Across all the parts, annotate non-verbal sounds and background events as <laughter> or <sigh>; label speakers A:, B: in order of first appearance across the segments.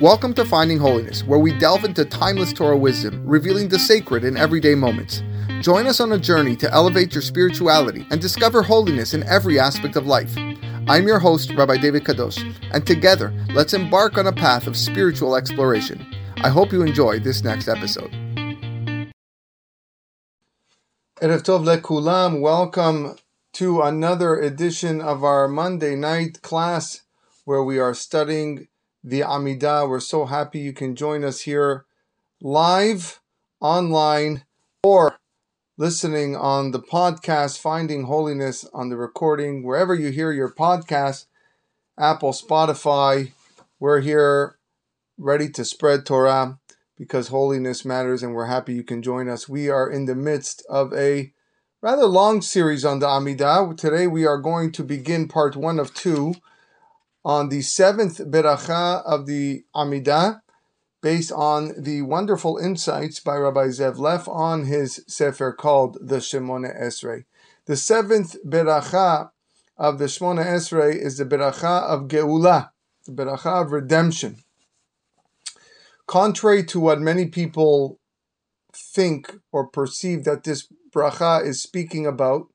A: Welcome to Finding Holiness, where we delve into timeless Torah wisdom, revealing the sacred in everyday moments. Join us on a journey to elevate your spirituality and discover holiness in every aspect of life. I'm your host, Rabbi David Kadosh, and together, let's embark on a path of spiritual exploration. I hope you enjoy this next episode. Erev Tov lekulam, welcome to another edition of our Monday night class where we are studying the Amidah. We're so happy you can join us here live, online, or listening on the podcast, Finding Holiness on the recording, wherever you hear your podcast, Apple, Spotify. We're here ready to spread Torah because holiness matters, and we're happy you can join us. We are in the midst of a rather long series on the Amidah. Today we are going to begin part one of two on the seventh beracha of the Amidah, based on the wonderful insights by Rabbi Zev Leff on his sefer called the Shemona Esrei. The seventh beracha of the Shemona Esrei is the beracha of Geula, the beracha of redemption. Contrary to what many people think or perceive that this bracha is speaking about,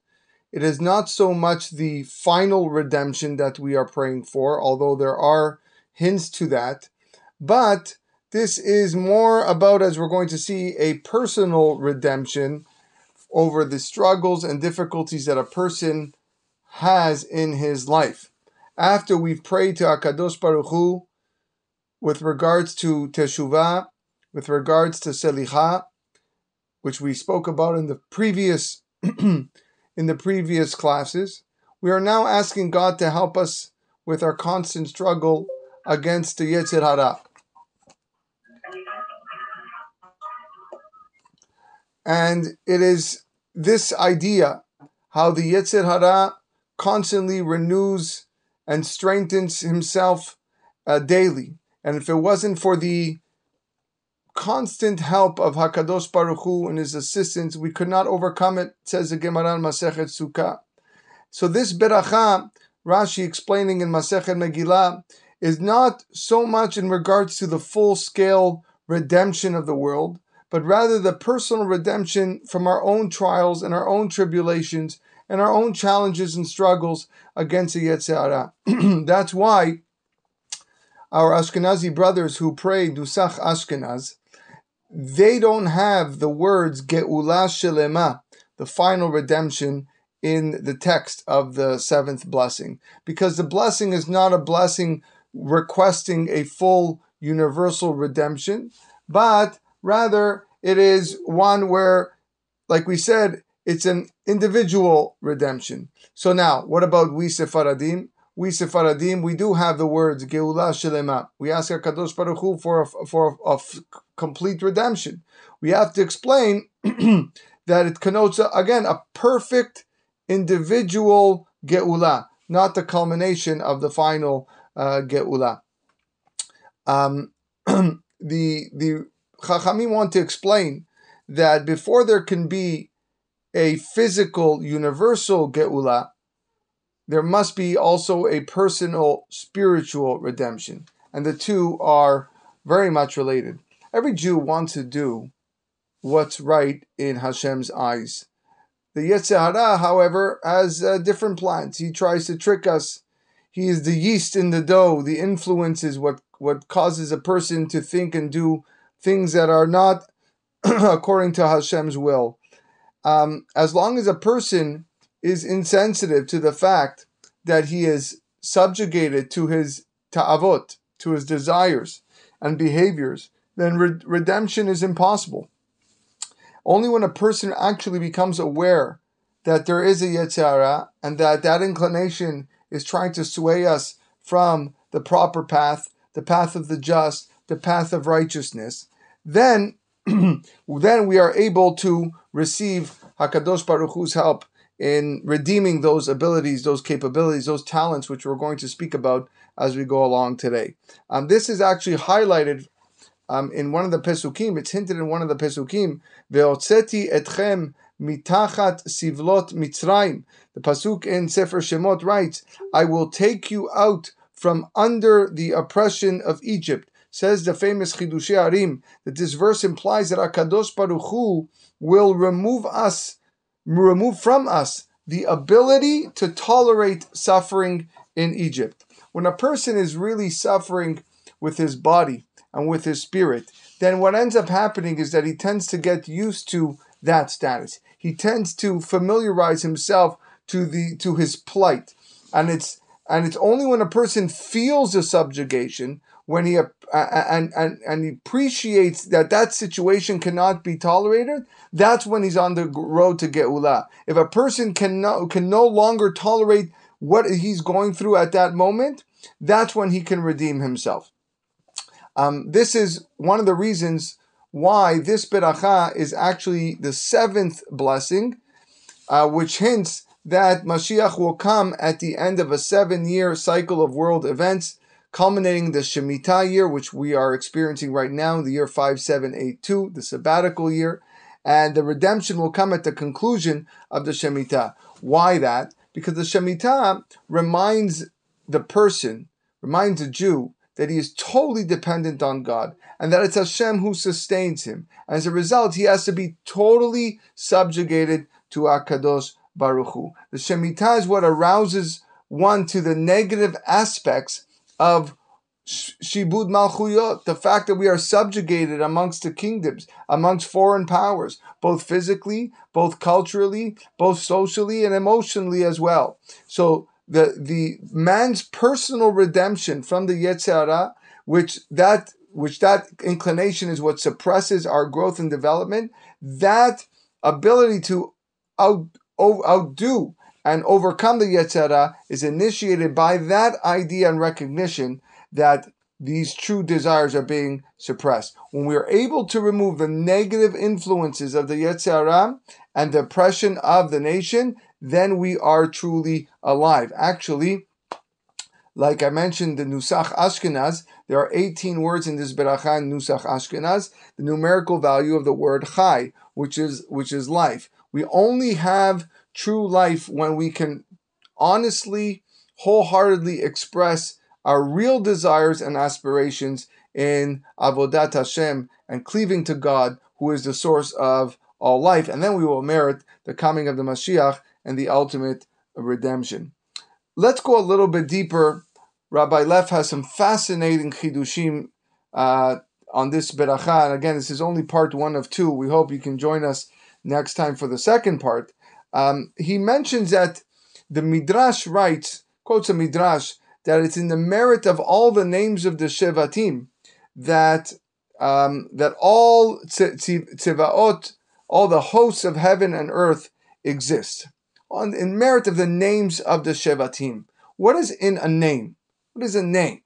A: it is not so much the final redemption that we are praying for, although there are hints to that, but this is more about, as we're going to see, a personal redemption over the struggles and difficulties that a person has in his life. After we've prayed to Akadosh Baruch Hu with regards to Teshuvah, with regards to Selicha, which we spoke about in the previous <clears throat> in the previous classes. We are now asking God to help us with our constant struggle against the Yetzer Hara. And it is this idea how the Yetzer Hara constantly renews and strengthens himself uh, daily. And if it wasn't for the constant help of Hakadosh Baruch Hu and his assistance, we could not overcome it. Says the Gemara in Masechet Sukkah. So this beracha, Rashi explaining in Masechet Megillah, is not so much in regards to the full scale redemption of the world, but rather the personal redemption from our own trials and our own tribulations and our own challenges and struggles against the Yetzer Hara. <clears throat> That's why our Ashkenazi brothers who pray Nusach Ashkenaz, they don't have the words Geula Shelema, the final redemption, in the text of the seventh blessing, because the blessing is not a blessing requesting a full universal redemption, but rather it is one where, like we said, it's an individual redemption. So now, what about we Sephardim? We Sephardim, we do have the words Geula Shelema. We ask our Kadosh Baruch Hu for a, for a, a complete redemption. We have to explain <clears throat> that it connotes again a perfect individual Geula, not the culmination of the final uh, Geula. Um, <clears throat> the the Chachamim want to explain that before there can be a physical universal Geula, there must be also a personal spiritual redemption. And the two are very much related. Every Jew wants to do what's right in Hashem's eyes. The Yetzer Hara, however, has uh, different plans. He tries to trick us. He is the yeast in the dough. The influence is what, what causes a person to think and do things that are not <clears throat> according to Hashem's will. Um, as long as a person is insensitive to the fact that he is subjugated to his ta'avot, to his desires and behaviors, then re- redemption is impossible. Only when a person actually becomes aware that there is a Yetzer Hara and that that inclination is trying to sway us from the proper path, the path of the just, the path of righteousness, then <clears throat> then we are able to receive Hakadosh Baruch Hu's help in redeeming those abilities, those capabilities, those talents, which we're going to speak about as we go along today. Um, this is actually highlighted um, in one of the Pesukim. It's hinted in one of the Pesukim. Etchem mitachat sivlot mitzrayim. The pasuk in Sefer Shemot writes, "I will take you out from under the oppression of Egypt." Says the famous Chidushei HaRim that this verse implies that Akadosh Baruch Hu will remove us, remove from us the ability to tolerate suffering in Egypt. When a person is really suffering with his body and with his spirit, then what ends up happening is that he tends to get used to that status. He tends to familiarize himself to the to his plight, and it's and it's only when a person feels the subjugation when he uh, and and and he appreciates that that situation cannot be tolerated that's when he's on the road to geula if a person can no, can no longer tolerate what he's going through at that moment that's when he can redeem himself. Um, this is one of the reasons why this beracha is actually the seventh blessing uh, which hints that Mashiach will come at the end of a seven year cycle of world events, culminating the Shemitah year, which we are experiencing right now, the year 5782, the sabbatical year, and the redemption will come at the conclusion of the Shemitah. Why that? Because the Shemitah reminds the person, reminds a Jew, that he is totally dependent on God and that it's Hashem who sustains him. As a result, he has to be totally subjugated to Akadosh Baruch Hu. The Shemitah is what arouses one to the negative aspects of Shibud Malchuyot, the fact that we are subjugated amongst the kingdoms, amongst foreign powers, both physically, both culturally, both socially, and emotionally as well. So the the man's personal redemption from the Yetzer Hara, which that which that inclination is what suppresses our growth and development, that ability to out, outdo and overcome the Yetzer is initiated by that idea and recognition that these true desires are being suppressed. When we are able to remove the negative influences of the Yetzer and the oppression of the nation, then we are truly alive. Actually, like I mentioned, the Nusach Ashkenaz, there are 18 words in this Beracha Nusach Ashkenaz, the numerical value of the word Chai, which is which is life. We only have true life when we can honestly, wholeheartedly express our real desires and aspirations in Avodat Hashem and cleaving to God, who is the source of all life. And then we will merit the coming of the Mashiach and the ultimate redemption. Let's go a little bit deeper. Rabbi Leff has some fascinating chidushim uh, on this beracha. And again, this is only part one of two. We hope you can join us next time for the second part. Um, he mentions that the Midrash writes, quotes a Midrash, that it's in the merit of all the names of the Shevatim that um, that all tzivaot, all the hosts of heaven and earth exist. On, in merit of the names of the Shevatim. What is in a name? What is a name?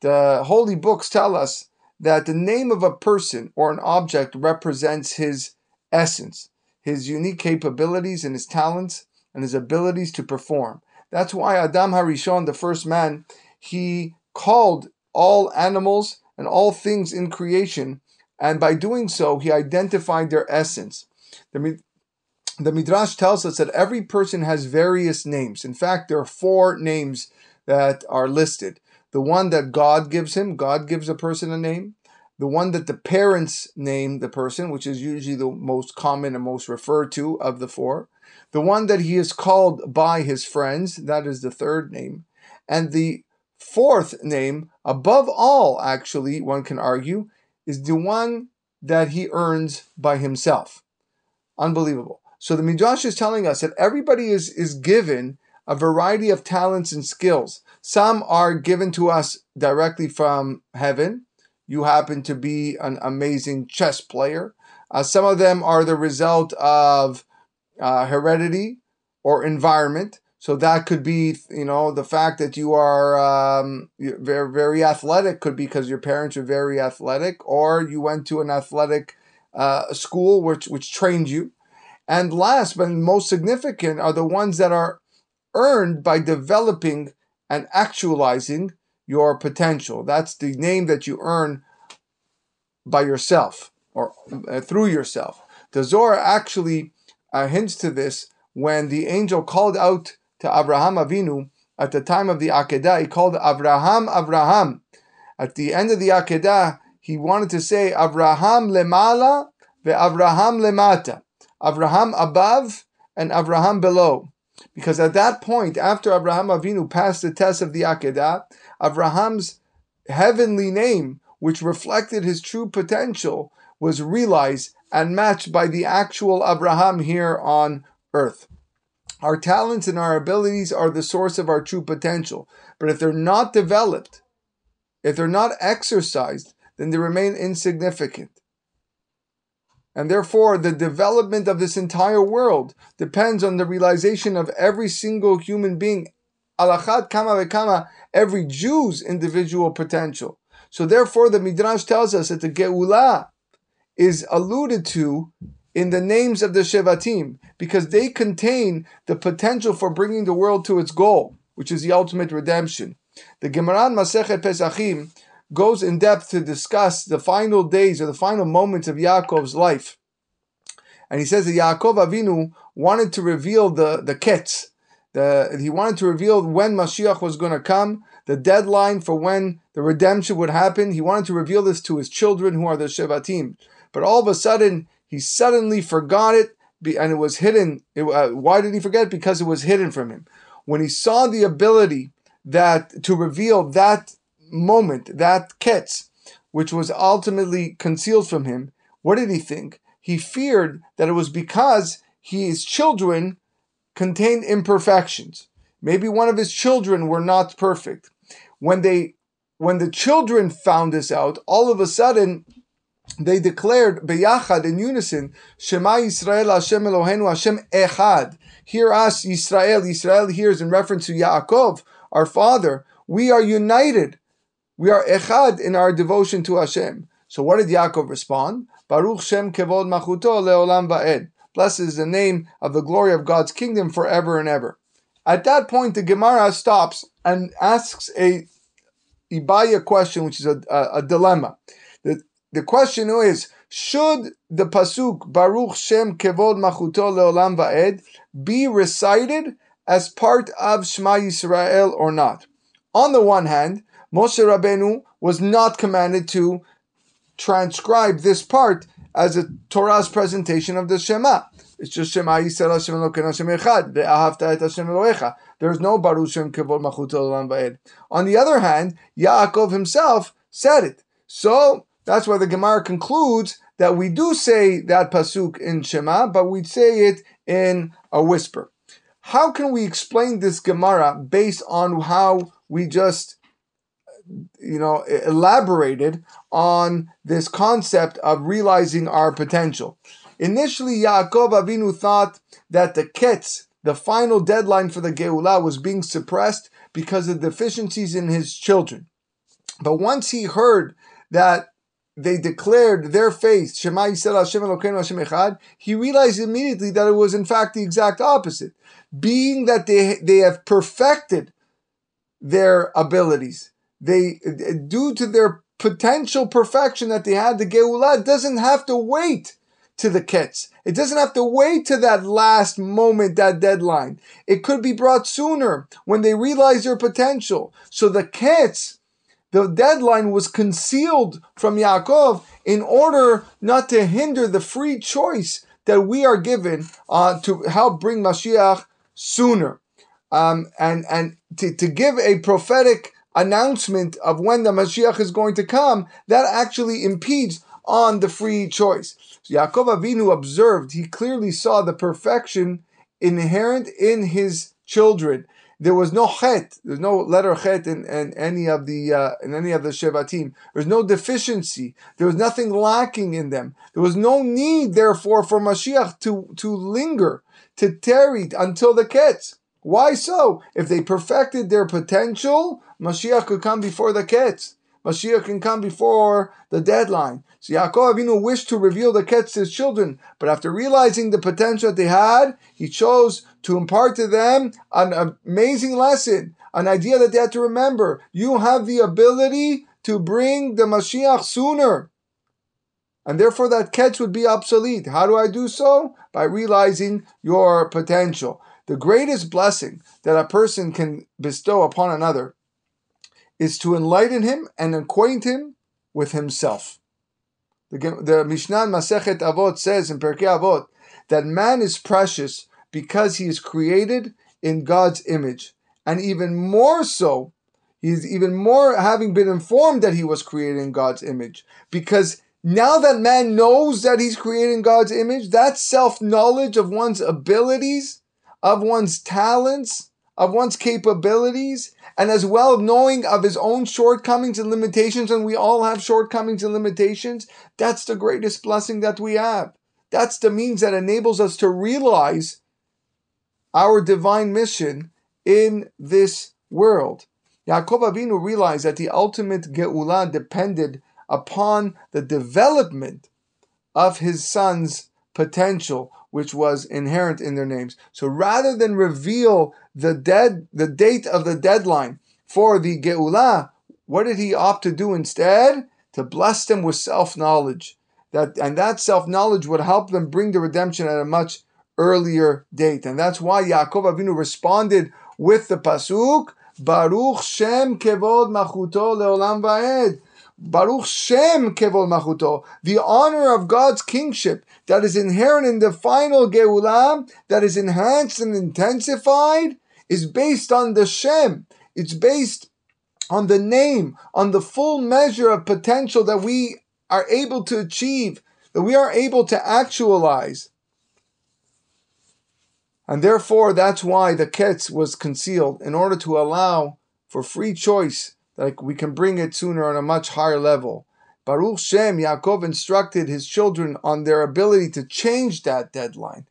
A: The holy books tell us that the name of a person or an object represents his essence his unique capabilities and his talents and his abilities to perform. That's why Adam Harishon, the first man, he called all animals and all things in creation, and by doing so, he identified their essence. The, the Midrash tells us that every person has various names. In fact, there are four names that are listed. The one that God gives him, God gives a person a name the one that the parents name the person, which is usually the most common and most referred to of the four, the one that he is called by his friends, that is the third name, and the fourth name, above all, actually, one can argue, is the one that he earns by himself. Unbelievable. So the Midrash is telling us that everybody is, is given a variety of talents and skills. Some are given to us directly from heaven, you happen to be an amazing chess player. Uh, some of them are the result of uh, heredity or environment. So that could be, you know, the fact that you are um, very, very athletic could be because your parents are very athletic, or you went to an athletic uh, school which which trained you. And last but most significant are the ones that are earned by developing and actualizing your potential. That's the name that you earn by yourself or uh, through yourself. The Zohar actually uh, hints to this when the angel called out to Abraham Avinu at the time of the Akedah. He called Abraham, Abraham, At the end of the Akedah, he wanted to say Avraham lemala ve'Avraham lemata. Avraham above and Avraham below. Because at that point, after Abraham Avinu passed the test of the Akedah, Abraham's heavenly name, which reflected his true potential, was realized and matched by the actual Abraham here on earth. Our talents and our abilities are the source of our true potential. But if they're not developed, if they're not exercised, then they remain insignificant. And therefore, the development of this entire world depends on the realization of every single human being, alachat kama vekama, every Jew's individual potential. So therefore, the Midrash tells us that the Geulah is alluded to in the names of the Shevatim because they contain the potential for bringing the world to its goal, which is the ultimate redemption. The Gemara Masechet Pesachim goes in depth to discuss the final days or the final moments of Yaakov's life. And he says that Yaakov Avinu wanted to reveal the, the ketz. The, he wanted to reveal when Mashiach was going to come, the deadline for when the redemption would happen. He wanted to reveal this to his children who are the Shevatim. But all of a sudden, he suddenly forgot it and it was hidden. It, uh, why did he forget? Because it was hidden from him. When he saw the ability that to reveal that moment, that ketz, which was ultimately concealed from him, what did he think? He feared that it was because his children contained imperfections. Maybe one of his children were not perfect. When they when the children found this out, all of a sudden they declared beyachad in unison, Shema Yisrael Hashem Eloheinu Hashem Echad. Hear us, Yisrael. Yisrael hears in reference to Yaakov, our father. We are united. We are echad in our devotion to Hashem. So what did Yaakov respond? Baruch Shem Kevod Malchuto Leolam Va'ed. Blessed is the name of the glory of God's kingdom forever and ever. At that point, the Gemara stops and asks a Ibaya question, which is a, a, a dilemma. The, the question is, should the pasuk Baruch Shem Kevod Malchuto Leolam Va'ed be recited as part of Shema Yisrael or not? On the one hand, Moshe Rabbeinu was not commanded to transcribe this part as a Torah's presentation of the Shema. It's just Shema Yisrael Hashem Elokeinu Hashem Echad ve'ahavta et Hashem Elohecha. There's no Baruch Shem Kevod Machut Olam Va'ed. On the other hand, Yaakov himself said it. So that's why the Gemara concludes that we do say that pasuk in Shema, but we say it in a whisper. How can we explain this Gemara based on how we just you know, elaborated on this concept of realizing our potential. Initially, Yaakov Avinu thought that the ketz, the final deadline for the Geulah, was being suppressed because of deficiencies in his children. But once he heard that they declared their faith, Shema Yisrael Hashem Elokeinu Hashem Echad, he realized immediately that it was in fact the exact opposite. Being that they, they have perfected their abilities, they due to their potential perfection that they had, the Geulah doesn't have to wait to the Ketz. It doesn't have to wait to that last moment, that deadline. It could be brought sooner when they realize their potential. So the Ketz, the deadline was concealed from Yaakov in order not to hinder the free choice that we are given uh, to help bring Mashiach sooner. Um, and and to, to give a prophetic announcement of when the Mashiach is going to come, that actually impedes on the free choice. Yaakov Avinu observed, he clearly saw the perfection inherent in his children. There was no chet, there's no letter chet in, in any of the uh, in any of the shevatim. There's no deficiency. There was nothing lacking in them. There was no need, therefore, for Mashiach to to linger, to tarry until the ketz. Why so? If they perfected their potential, Mashiach could come before the Ketz. Mashiach can come before the deadline. So Yaakov Avinu wished to reveal the Ketz to his children, but after realizing the potential that they had, he chose to impart to them an amazing lesson, an idea that they had to remember. You have the ability to bring the Mashiach sooner. And therefore that Ketz would be obsolete. How do I do so? By realizing your potential. The greatest blessing that a person can bestow upon another is to enlighten him and acquaint him with himself. The, the Mishnah Masechet Avot says in Pirkei Avot that man is precious because he is created in God's image, and even more so, he's even more having been informed that he was created in God's image because now that man knows that he's created in God's image, that self knowledge of one's abilities, of one's talents, of one's capabilities, and as well knowing of his own shortcomings and limitations, and we all have shortcomings and limitations, that's the greatest blessing that we have. That's the means that enables us to realize our divine mission in this world. Yaakov Avinu realized that the ultimate Geula depended upon the development of his son's potential, which was inherent in their names. So rather than reveal the dead the date of the deadline for the Geula, what did he opt to do instead? To bless them with self-knowledge. That and that self-knowledge would help them bring the redemption at a much earlier date. And that's why Yaakov Avinu responded with the pasuk, Baruch Shem Kevod Malchuto Leolam Vaed. Baruch Shem Kevod Malchuto, the honor of God's kingship that is inherent in the final Geulah, that is enhanced and intensified, is based on the Shem. It's based on the name, on the full measure of potential that we are able to achieve, that we are able to actualize. And therefore, that's why the Ketz was concealed, in order to allow for free choice that we can bring it sooner on a much higher level. Baruch Shem, Yaakov instructed his children on their ability to change that deadline.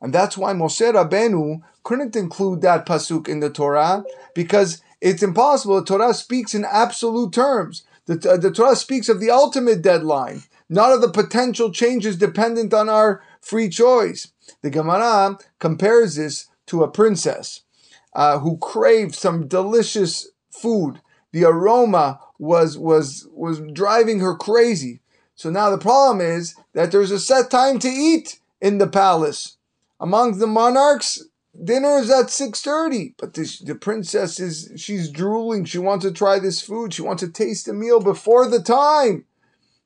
A: And that's why Moshe Rabbeinu couldn't include that pasuk in the Torah, because it's impossible. The Torah speaks in absolute terms. The, uh, the Torah speaks of the ultimate deadline, not of the potential changes dependent on our free choice. The Gemara compares this to a princess uh, who craved some delicious food the aroma was was was driving her crazy. So now the problem is that there's a set time to eat in the palace. Among the monarchs, dinner is at 6.30 but this, the princess is she's drooling. She wants to try this food. She wants to taste the meal before the time.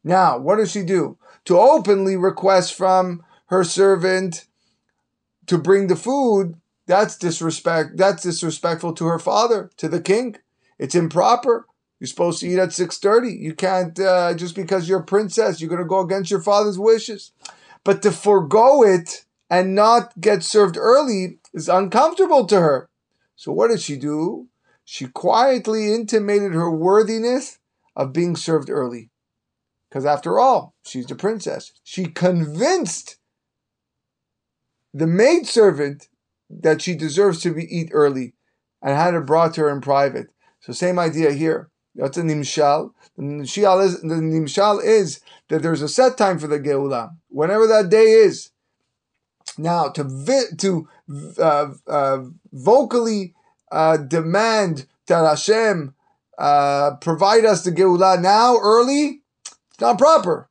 A: Now what does she do? To openly request from her servant to bring the food that's disrespect that's disrespectful to her father to the king it's improper. You're supposed to eat at 6.30. You can't, uh, just because you're a princess, you're going to go against your father's wishes. But to forego it and not get served early is uncomfortable to her. So what did she do? She quietly intimated her worthiness of being served early. Because after all, she's the princess. She convinced the maidservant that she deserves to be eat early and had it brought to her in private. So same idea here. That's a nimshal. The nimshal is, the nimshal is that there's a set time for the geula, whenever that day is. Now to vi- to uh, uh, vocally uh, demand that Hashem uh, provide us the geula now early, it's not proper.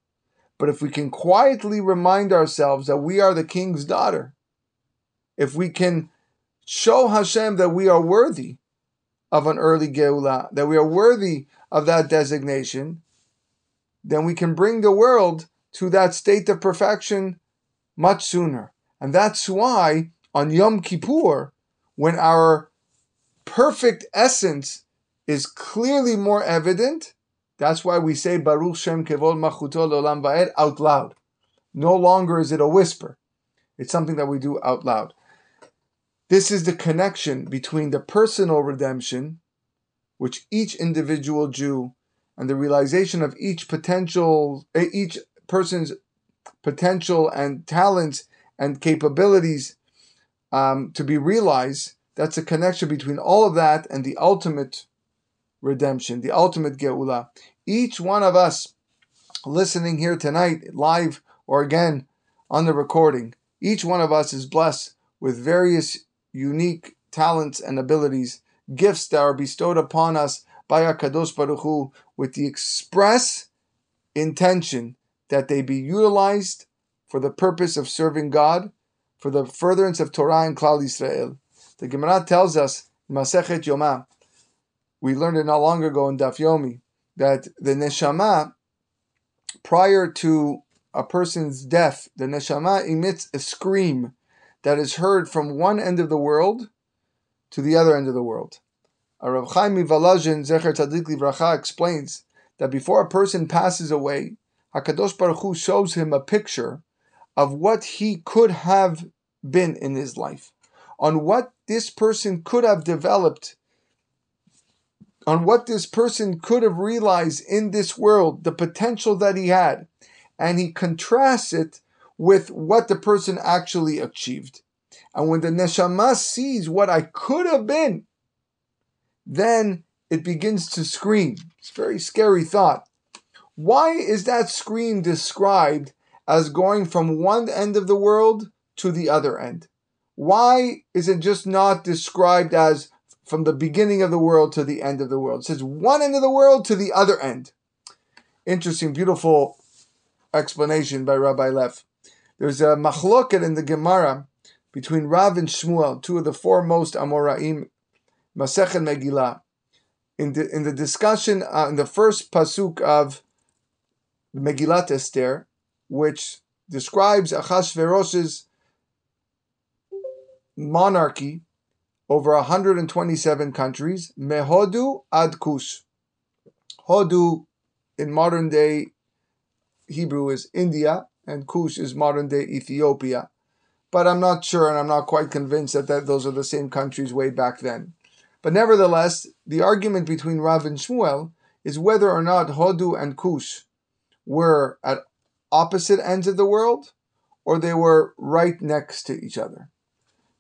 A: But if we can quietly remind ourselves that we are the king's daughter, if we can show Hashem that we are worthy, of an early Geula, that we are worthy of that designation, then we can bring the world to that state of perfection much sooner. And that's why on Yom Kippur, when our perfect essence is clearly more evident, that's why we say Baruch Shem Kevod Malchuto Olam Va'ed out loud. No longer is it a whisper. It's something that we do out loud. This is the connection between the personal redemption, which each individual Jew, and the realization of each potential, eh, each person's potential and talents and capabilities um, to be realized. That's a connection between all of that and the ultimate redemption, the ultimate geula. Each one of us listening here tonight, live or again on the recording, each one of us is blessed with various unique talents and abilities, gifts that are bestowed upon us by Hakadosh Baruch Hu, with the express intention that they be utilized for the purpose of serving God, for the furtherance of Torah and Klal Yisrael. The Gemara tells us Masechet Yoma, we learned it not long ago in Daf Yomi that the neshama, prior to a person's death, the neshama emits a scream that is heard from one end of the world to the other end of the world. Rav Chaim Volozhin, Zecher Tzadik Livracha, explains that before a person passes away, Hakadosh Baruch Hu shows him a picture of what he could have been in his life, on what this person could have developed, on what this person could have realized in this world, the potential that he had, and he contrasts it with what the person actually achieved. And when the neshama sees what I could have been, then it begins to scream. It's a very scary thought. Why is that scream described as going from one end of the world to the other end? Why is it just not described as from the beginning of the world to the end of the world? It says one end of the world to the other end. Interesting, beautiful explanation by Rabbi Leff. There's a machloket in the Gemara between Rav and Shmuel, two of the foremost Amoraim, Masechet Megillah. In the, in the discussion, uh, in the first pasuk of Megillat Esther, which describes Achashverosh's monarchy over 127 countries, Mehodu ad Kush. Hodu in modern day Hebrew is India, and Kush is modern day Ethiopia. But I'm not sure and I'm not quite convinced that, that those are the same countries way back then. But nevertheless, the argument between Rav and Shmuel is whether or not Hodu and Kush were at opposite ends of the world or they were right next to each other.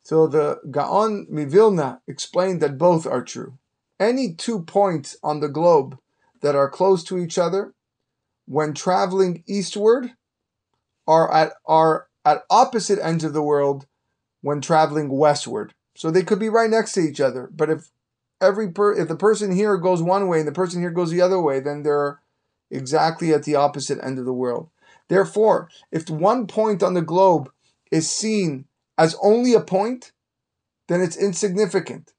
A: So the Gaon Mivilna explained that both are true. Any two points on the globe that are close to each other, when traveling eastward, are at are at opposite ends of the world when traveling westward. So they could be right next to each other. But if every per, if the person here goes one way and the person here goes the other way, then they're exactly at the opposite end of the world. Therefore, if one point on the globe is seen as only a point, then it's insignificant.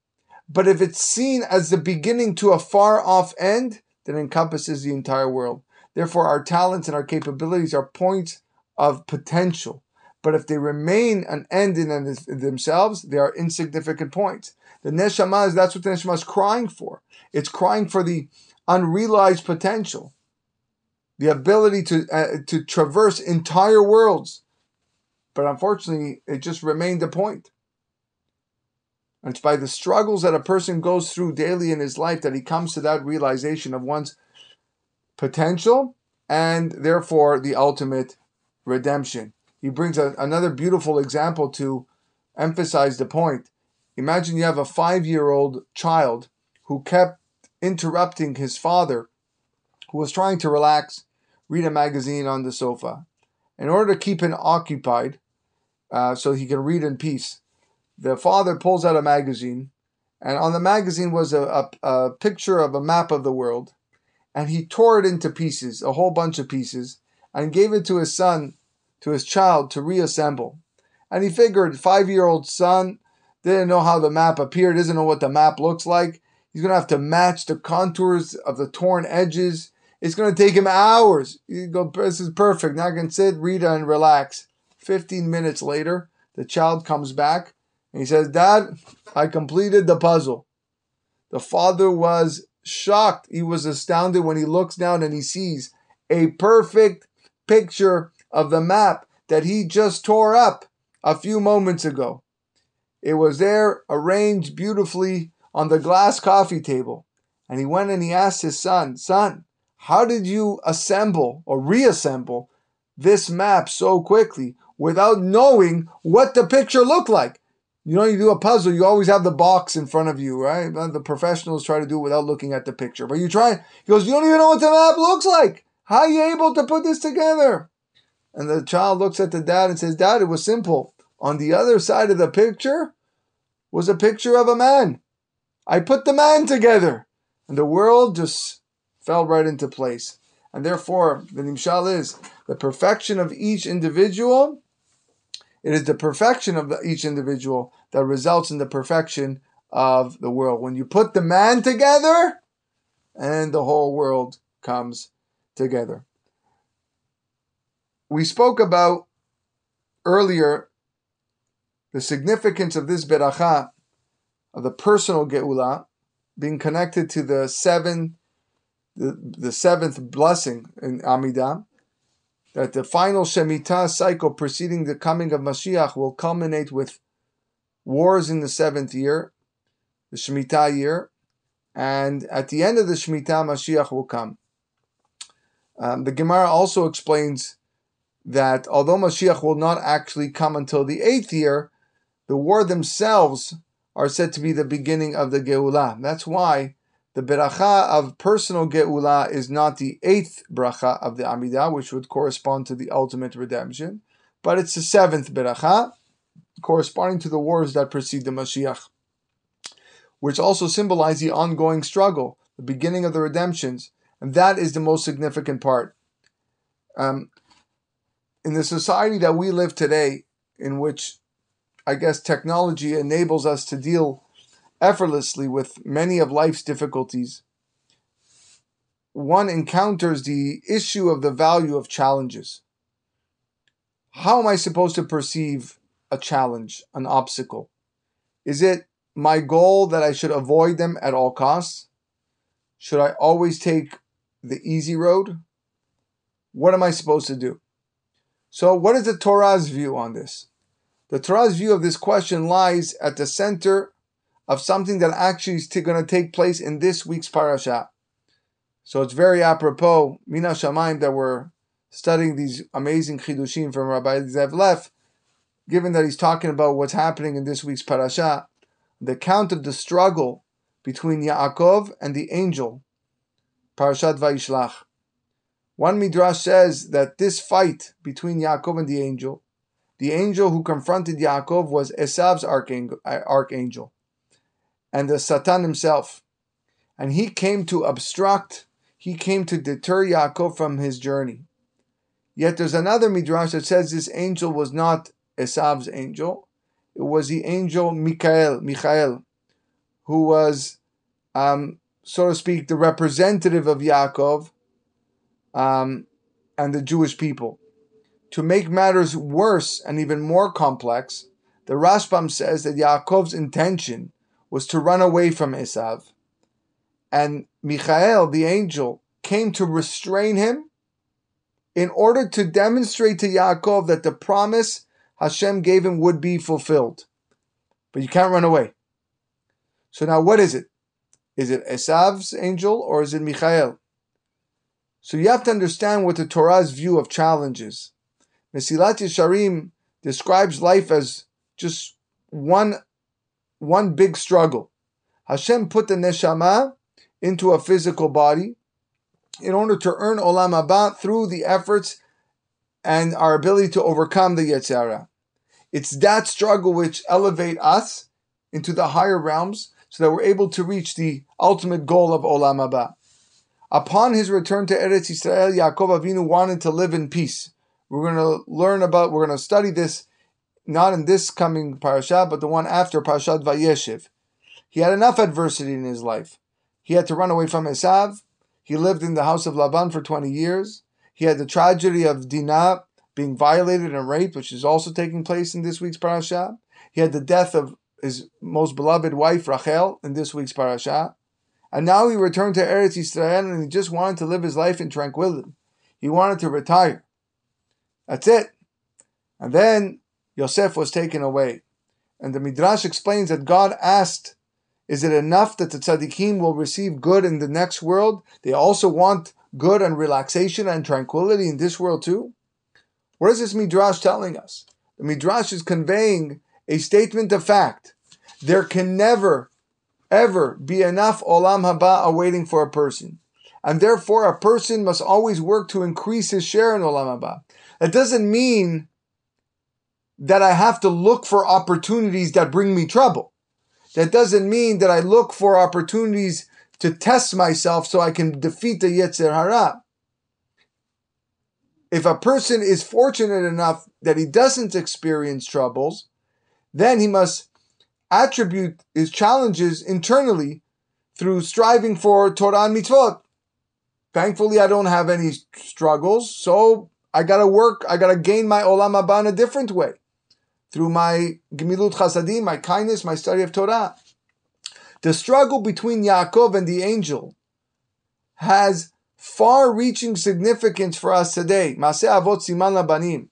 A: But if it's seen as the beginning to a far off end, then encompasses the entire world. Therefore, our talents and our capabilities are points of potential. But if they remain an end in themselves, they are insignificant points. The neshama is that's what the neshama is crying for. It's crying for the unrealized potential, the ability to uh, to traverse entire worlds. But unfortunately, it just remained a point. And it's by the struggles that a person goes through daily in his life that he comes to that realization of one's potential and therefore the ultimate redemption. He brings a, another beautiful example to emphasize the point. Imagine you have a five year old child who kept interrupting his father, who was trying to relax, read a magazine on the sofa. In order to keep him occupied, uh, so he can read in peace, the father pulls out a magazine, and on the magazine was a, a, a picture of a map of the world, and he tore it into pieces, a whole bunch of pieces, and gave it to his son, to his child, to reassemble. And he figured, five year old son didn't know how the map appeared, doesn't know what the map looks like. He's going to have to match the contours of the torn edges. It's going to take him hours. You go, this is perfect. Now I can sit, read, and relax. 15 minutes later, the child comes back and he says, Dad, I completed the puzzle. The father was shocked. He was astounded when he looks down and he sees a perfect picture of the map that he just tore up a few moments ago. It was there arranged beautifully on the glass coffee table. And he went and he asked his son, Son, how did you assemble or reassemble this map so quickly without knowing what the picture looked like? You know, you do a puzzle, you always have the box in front of you, right? The professionals try to do it without looking at the picture. But you try, he goes, You don't even know what the map looks like. How are you able to put this together? And the child looks at the dad and says, Dad, it was simple. On the other side of the picture was a picture of a man. I put the man together. And the world just fell right into place. And therefore, the Nimshal is the perfection of each individual. It is the perfection of each individual that results in the perfection of the world. When you put the man together, and the whole world comes together. We spoke about earlier the significance of this beracha, of the personal geula, being connected to the seven, the, the seventh blessing in Amidah, that the final Shemitah cycle preceding the coming of Mashiach will culminate with wars in the seventh year, the Shemitah year, and at the end of the Shemitah, Mashiach will come. Um, the Gemara also explains that although Mashiach will not actually come until the eighth year, the war themselves are said to be the beginning of the Geulah. That's why the beracha of personal Geulah is not the eighth bracha of the Amidah, which would correspond to the ultimate redemption, but it's the seventh beracha, corresponding to the wars that precede the Mashiach which also symbolize the ongoing struggle, the beginning of the redemptions, and that is the most significant part. Um, in the society that we live today, in which I guess technology enables us to deal effortlessly with many of life's difficulties, one encounters the issue of the value of challenges. How am I supposed to perceive a challenge, an obstacle? Is it my goal that I should avoid them at all costs? Should I always take the easy road? What am I supposed to do? So, what is the Torah's view on this? The Torah's view of this question lies at the center of something that actually is going to take place in this week's parasha. So it's very apropos, Mina Shamaim, that we're studying these amazing chidushim from Rabbi Zev Leff, given that he's talking about what's happening in this week's parasha the account of the struggle between Yaakov and the angel, Parashat Vayishlach. One midrash says that this fight between Yaakov and the angel, the angel who confronted Yaakov was Esav's archangel, and the Satan himself. And he came to obstruct, he came to deter Yaakov from his journey. Yet there's another midrash that says this angel was not Esav's angel, it was the angel Michael, Michael, who was, um, so to speak, the representative of Yaakov um, and the Jewish people. To make matters worse and even more complex, the Rashbam says that Yaakov's intention was to run away from Esav, and Michael, the angel, came to restrain him in order to demonstrate to Yaakov that the promise Hashem gave him would be fulfilled. But you can't run away. So now what is it? Is it Esav's angel or is it Michael? So you have to understand what the Torah's view of challenge is. Mesilat Yesharim describes life as just one, one big struggle. Hashem put the neshama into a physical body in order to earn olam haba through the efforts and our ability to overcome the Yetzer Hara. It's that struggle which elevate us into the higher realms so that we're able to reach the ultimate goal of Olam Haba. Upon his return to Eretz Israel, Yaakov Avinu wanted to live in peace. We're going to learn about, we're going to study this not in this coming parasha, but the one after Parashat Vayeshev. He had enough adversity in his life. He had to run away from Esav. He lived in the house of Laban for 20 years. He had the tragedy of Dinah being violated and raped, which is also taking place in this week's parasha. He had the death of his most beloved wife, Rachel, in this week's parasha. And now he returned to Eretz Yisrael and he just wanted to live his life in tranquility. He wanted to retire. That's it. And then Yosef was taken away. And the Midrash explains that God asked is it enough that the tzaddikim will receive good in the next world? They also want good and relaxation and tranquility in this world too? What is this midrash telling us? The midrash is conveying a statement of fact. There can never, ever be enough olam haba awaiting for a person. And therefore, a person must always work to increase his share in olam haba. That doesn't mean that I have to look for opportunities that bring me trouble. That doesn't mean that I look for opportunities to test myself so I can defeat the Yetzer Hara. If a person is fortunate enough that he doesn't experience troubles, then he must attribute his challenges internally through striving for Torah and mitzvot. Thankfully, I don't have any struggles, so I gotta work, I gotta gain my olam haba in a different way. Through my gemilut chasadim, my kindness, my study of Torah. The struggle between Yaakov and the angel has far-reaching significance for us today. Maseh avot siman labanim.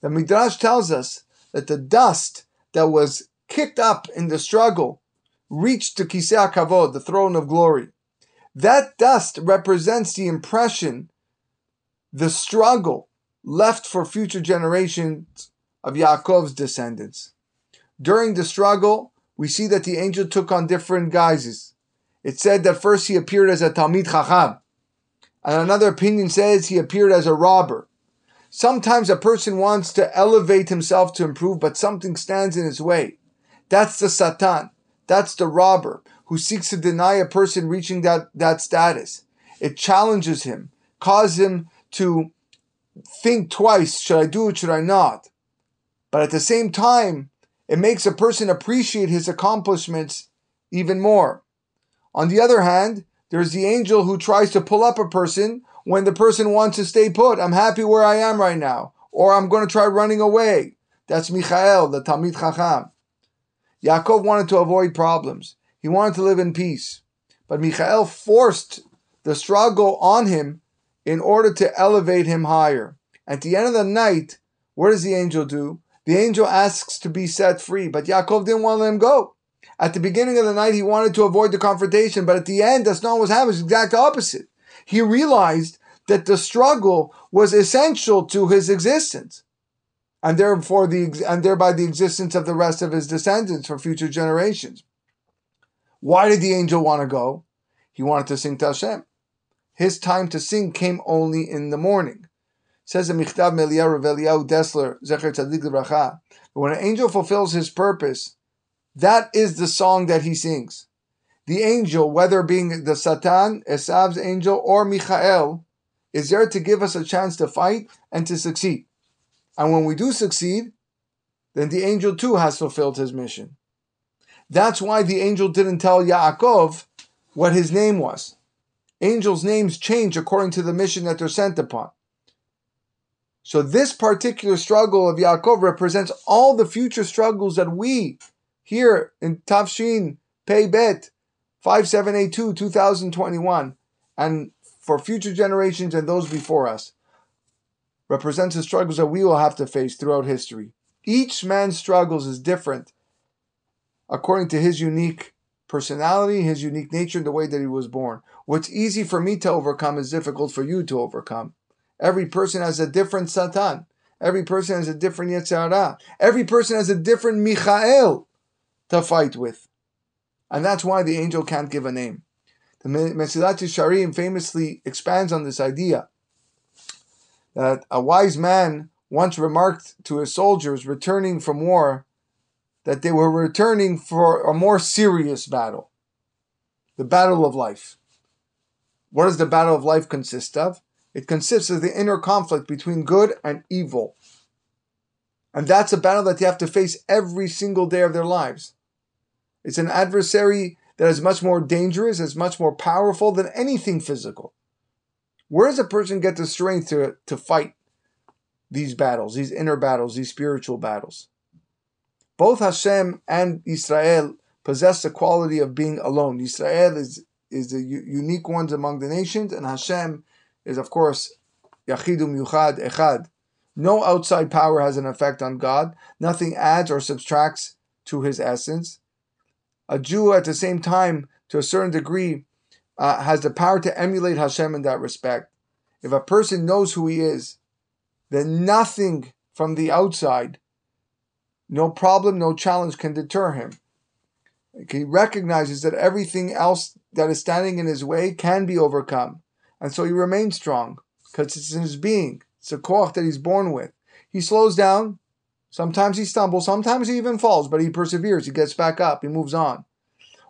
A: The Midrash tells us that the dust that was kicked up in the struggle reached to Kisei Kavod, the throne of glory. That dust represents the impression, the struggle left for future generations of Yaakov's descendants. During the struggle, we see that the angel took on different guises. It said that first he appeared as a Talmid Chacham, and another opinion says he appeared as a robber. Sometimes a person wants to elevate himself to improve, but something stands in his way. That's the Satan. That's the robber who seeks to deny a person reaching that, that status. It challenges him, causes him to think twice should I do it, should I not? But at the same time, it makes a person appreciate his accomplishments even more. On the other hand, there's the angel who tries to pull up a person when the person wants to stay put. I'm happy where I am right now. Or I'm going to try running away. That's Michael, the Talmid Chacham. Yaakov wanted to avoid problems. He wanted to live in peace. But Michael forced the struggle on him in order to elevate him higher. At the end of the night, what does the angel do? The angel asks to be set free, but Yaakov didn't want to let him go. At the beginning of the night, he wanted to avoid the confrontation, but at the end, that's not what happened. It's the exact opposite. He realized that the struggle was essential to his existence and therefore the and thereby the existence of the rest of his descendants for future generations. Why did the angel want to go? He wanted to sing to Hashem. His time to sing came only in the morning. Says the Michtav Dessler Zecher when an angel fulfills his purpose, that is the song that he sings. The angel, whether being the Satan, Esav's angel, or Michael, is there to give us a chance to fight and to succeed. And when we do succeed, then the angel too has fulfilled his mission. That's why the angel didn't tell Yaakov what his name was. Angels' names change according to the mission that they're sent upon. So this particular struggle of Yaakov represents all the future struggles that we here in Tav Shin Pei Bet 5782 2021 and for future generations and those before us represents the struggles that we will have to face throughout history. Each man's struggles is different according to his unique personality, his unique nature, and the way that he was born. What's easy for me to overcome is difficult for you to overcome. Every person has a different Satan. Every person has a different Yetzer Hara. Every person has a different Michael to fight with. And that's why the angel can't give a name. The Mesilat Yesharim famously expands on this idea that a wise man once remarked to his soldiers returning from war that they were returning for a more serious battle the battle of life. What does the battle of life consist of? It consists of the inner conflict between good and evil. And that's a battle that they have to face every single day of their lives. It's an adversary that is much more dangerous, is much more powerful than anything physical. Where does a person get the strength to, to fight these battles, these inner battles, these spiritual battles? Both Hashem and Israel possess the quality of being alone. Israel is, is the unique ones among the nations, and Hashem is, of course, Yachidum Yuchad Echad. No outside power has an effect on God. Nothing adds or subtracts to his essence. A Jew, at the same time, to a certain degree, uh, has the power to emulate Hashem in that respect. If a person knows who he is, then nothing from the outside, no problem, no challenge can deter him. He recognizes that everything else that is standing in his way can be overcome. And so he remains strong because it's in his being. It's a koach that he's born with. He slows down. Sometimes he stumbles. Sometimes he even falls, but he perseveres. He gets back up. He moves on.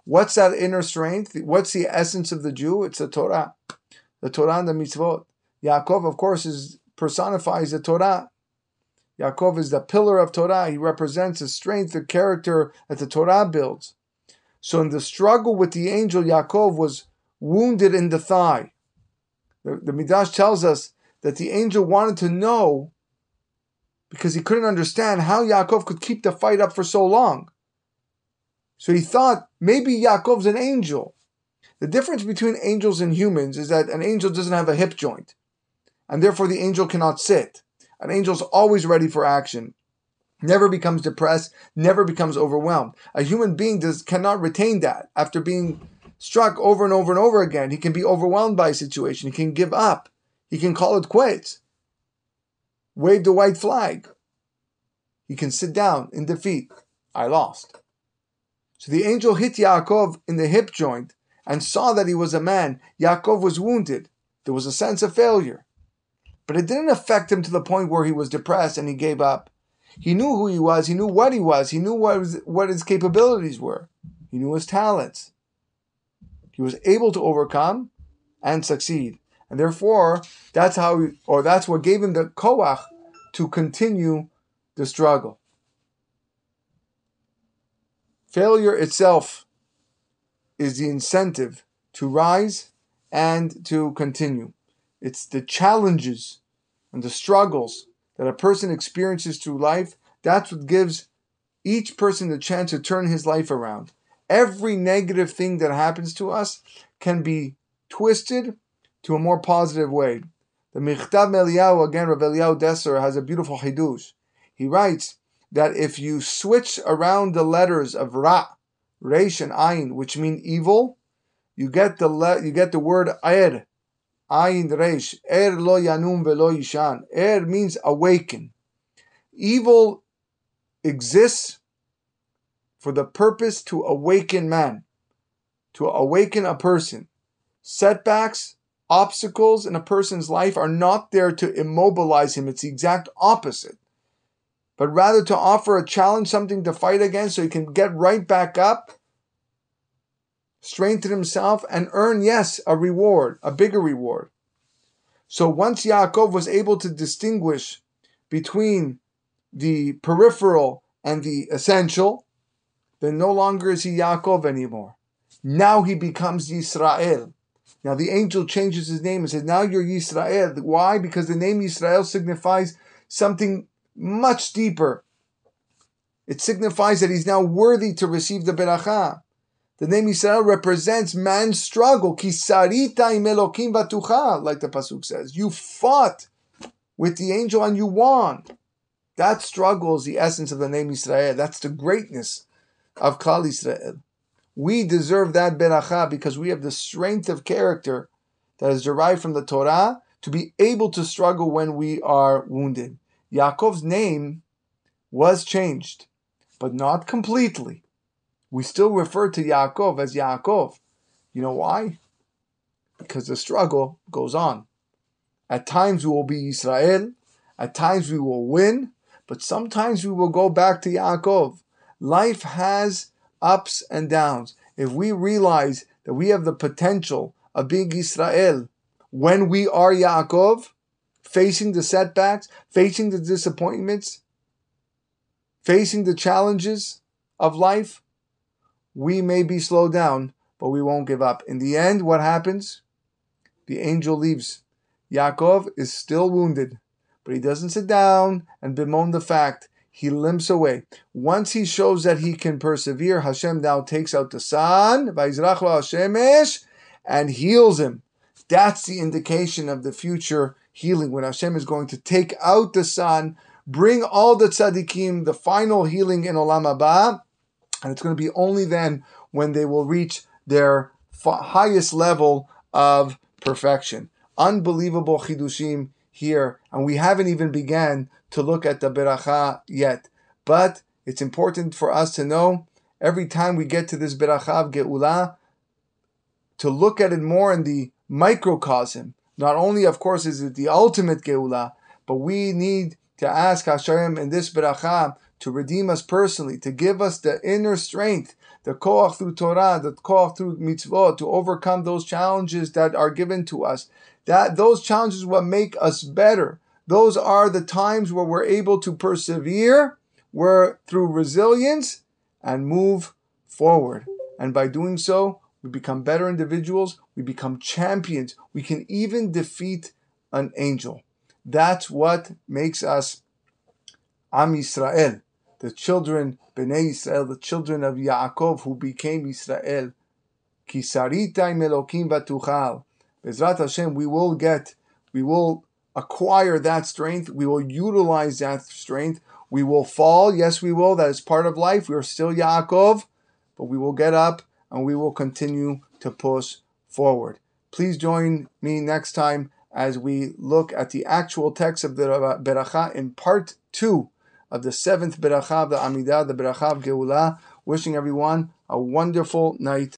A: What's that inner strength? What's the essence of the Jew? It's the Torah, the Torah and the mitzvot. Yaakov, of course, is personifies the Torah. Yaakov is the pillar of Torah. He represents the strength, the character that the Torah builds. So in the struggle with the angel, Yaakov was wounded in the thigh. The, the Midrash tells us that the angel wanted to know because he couldn't understand how Yaakov could keep the fight up for so long. So he thought maybe Yaakov's an angel. The difference between angels and humans is that an angel doesn't have a hip joint, and therefore the angel cannot sit. An angel's always ready for action, never becomes depressed, never becomes overwhelmed. A human being does cannot retain that after being struck over and over and over again. He can be overwhelmed by a situation. He can give up. He can call it quits. Wave the white flag. He can sit down in defeat. I lost. So the angel hit Yaakov in the hip joint and saw that he was a man. Yaakov was wounded. There was a sense of failure. But it didn't affect him to the point where he was depressed and he gave up. He knew who he was. He knew what he was. He knew what, what his capabilities were. He knew his talents. He was able to overcome and succeed. And therefore, that's how, or that's what gave him the koach to continue the struggle. Failure itself is the incentive to rise and to continue. It's the challenges and the struggles that a person experiences through life. That's what gives each person the chance to turn his life around. Every negative thing that happens to us can be twisted to a more positive way. The Michtav Eliyahu, again, Rav Eliyahu Dessler, has a beautiful hidush. He writes that if you switch around the letters of Ra, Resh, and Ayin, which mean evil, you get the le- you get the word Er, Ayin Resh, Er lo yanum velo yishan. Er means awaken. Evil exists for the purpose to awaken man, to awaken a person. Setbacks, obstacles in a person's life are not there to immobilize him. It's the exact opposite. But rather to offer a challenge, something to fight against so he can get right back up, strengthen himself, and earn, yes, a reward, a bigger reward. So once Yaakov was able to distinguish between the peripheral and the essential, then no longer is he Yaakov anymore. Now he becomes Yisrael. Now the angel changes his name and says, Now you're Yisrael. Why? Because the name Yisrael signifies something much deeper. It signifies that he's now worthy to receive the beracha. The name Yisrael represents man's struggle. Kisarita im Elokim batucha, like the pasuk says. You fought with the angel and you won. That struggle is the essence of the name Yisrael. That's the greatness of Klal Yisrael. We deserve that beracha because we have the strength of character that is derived from the Torah to be able to struggle when we are wounded. Yaakov's name was changed, but not completely. We still refer to Yaakov as Yaakov. You know why? Because the struggle goes on. At times we will be Israel, at times we will win, but sometimes we will go back to Yaakov. Life has ups and downs. If we realize that we have the potential of being Israel when we are Yaakov, facing the setbacks, facing the disappointments, facing the challenges of life, we may be slowed down, but we won't give up. In the end, what happens? The angel leaves. Yaakov is still wounded, but he doesn't sit down and bemoan the fact he limps away. Once he shows that he can persevere, Hashem now takes out the sun, and heals him. That's the indication of the future healing when Hashem is going to take out the sun, bring all the tzaddikim, the final healing in Olam Haba, and it's going to be only then when they will reach their highest level of perfection. Unbelievable chidushim here, and we haven't even began to look at the beracha yet. But it's important for us to know every time we get to this beracha of Geula, to look at it more in the microcosm. Not only, of course, is it the ultimate Geula, but we need to ask Hashem in this beracha to redeem us personally, to give us the inner strength, the koach through Torah, the koach through mitzvot, to overcome those challenges that are given to us. That those challenges will make us better. Those are the times where we're able to persevere, we're through resilience and move forward. And by doing so, we become better individuals, we become champions, we can even defeat an angel. That's what makes us Am Yisrael, the children, Bnei Yisrael, the children of Yaakov who became Israel. Kisarita Melokim Batuchal. Bezrat Hashem, we will get, we will acquire that strength, we will utilize that strength. We will fall, yes, we will. That is part of life. We are still Yaakov, but we will get up and we will continue to push forward. Please join me next time as we look at the actual text of the Beracha in part two of the seventh Beracha of the Amidah, the Beracha of Geulah. Wishing everyone a wonderful night